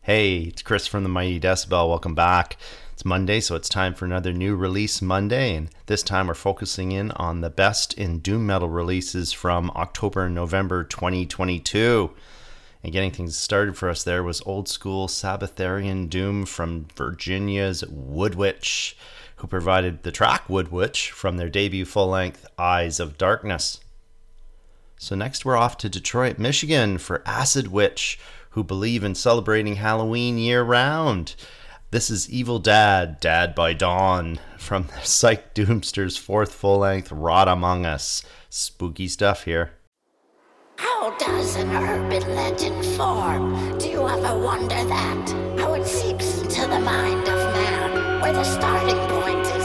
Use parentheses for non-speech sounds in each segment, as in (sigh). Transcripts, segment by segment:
Hey, it's Chris from the Mighty Decibel. Welcome back. It's Monday, so it's time for another new release Monday, and this time we're focusing in on the best in doom metal releases from October and November 2022. And getting things started for us there was old school Sabbatharian doom from Virginia's Wood Witch, who provided the track Wood Witch from their debut full length Eyes of Darkness. So next we're off to Detroit, Michigan for Acid Witch who believe in celebrating Halloween year round. This is Evil Dad, Dad by Dawn, from (laughs) Psych Doomster's fourth full length Rot Among Us. Spooky stuff here. How does an urban legend form? Do you ever wonder that? How it seeps into the mind of man, where the starting point is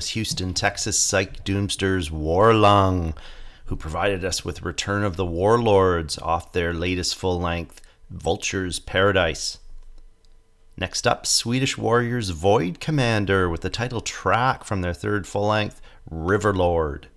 was Houston, Texas Psych Doomster's Warlung, who provided us with Return of the Warlords off their latest full length, Vulture's Paradise. Next up, Swedish Warriors Void Commander with the title track from their third full length, River Lord.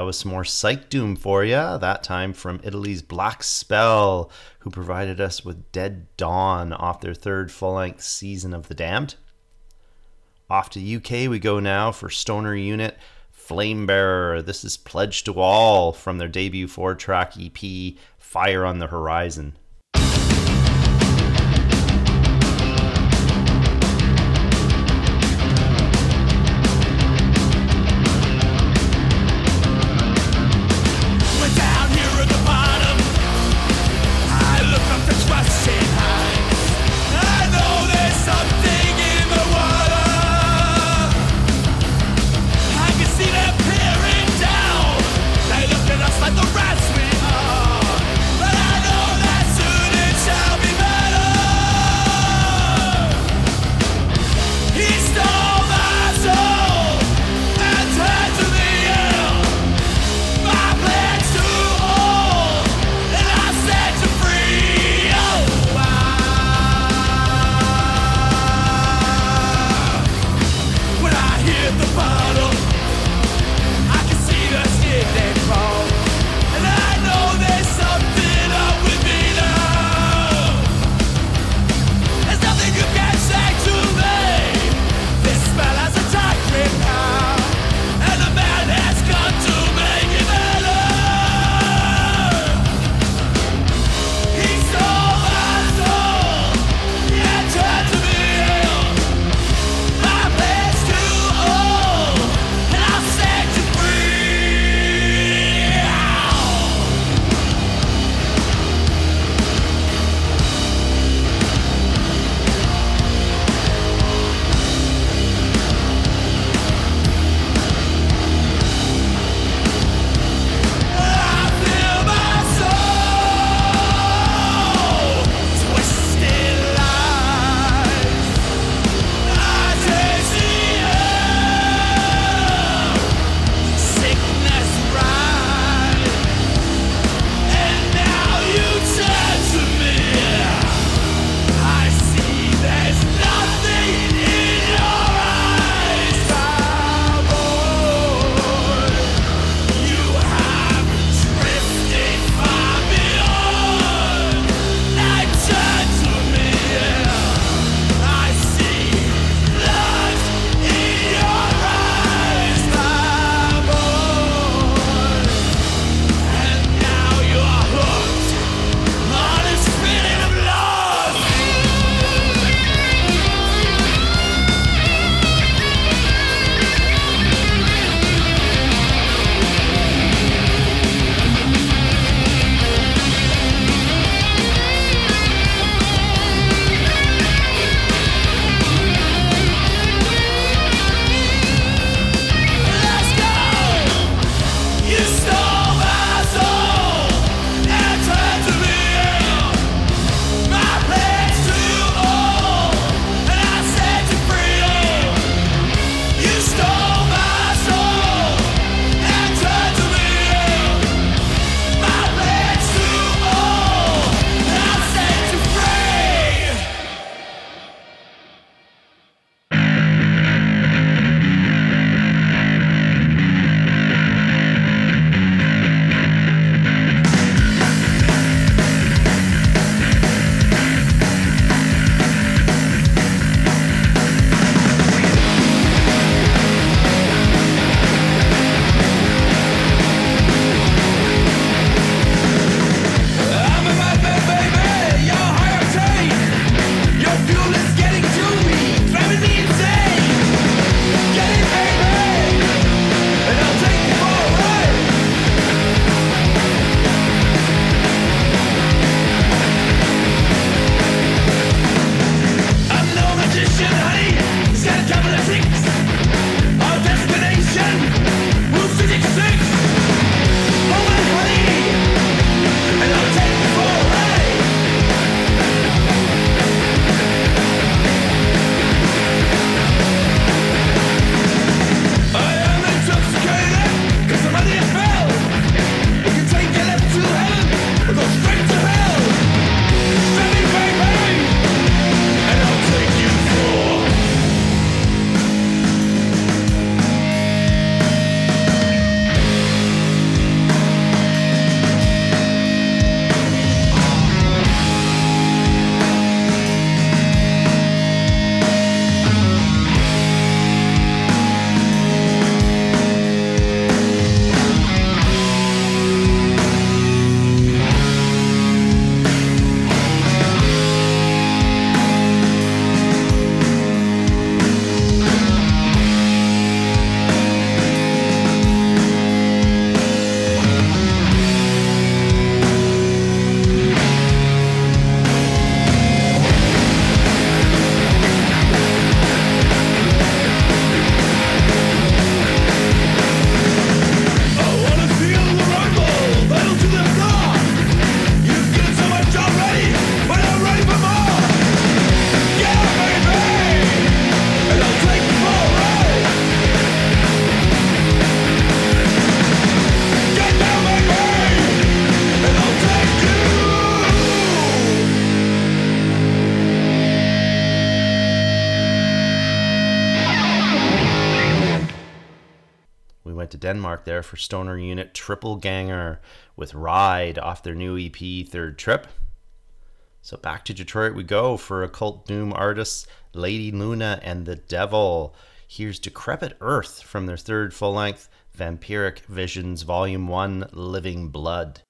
Was some more psych doom for you, that time from Italy's Black Spell, who provided us with Dead Dawn off their third full length season of The Damned. Off to UK we go now for Stoner Unit Flamebearer. This is Pledge to All from their debut four track EP Fire on the Horizon. Denmark there for stoner unit Trippelgänger with Ride off their new EP Third Trip. So back to Detroit we go for occult doom artists Lady Luna and the Devil. Here's Decrepit Earth from their third full length Vampiric Visions Volume 1 Living Blood.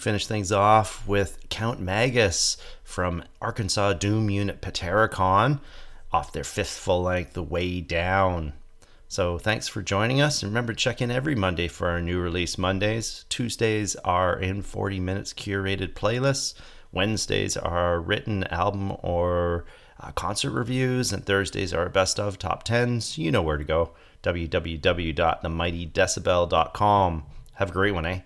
Finish things off with Count Magus from Arkansas Doom Unit Paterikon off their fifth full length, The Way Down. So thanks for joining us. And remember, check in every Monday for our new release Mondays. Tuesdays are in 40 minutes curated playlists. Wednesdays are written album or uh, concert reviews. And Thursdays are best of top 10s. You know where to go www.themightydecibel.com. Have a great one, eh?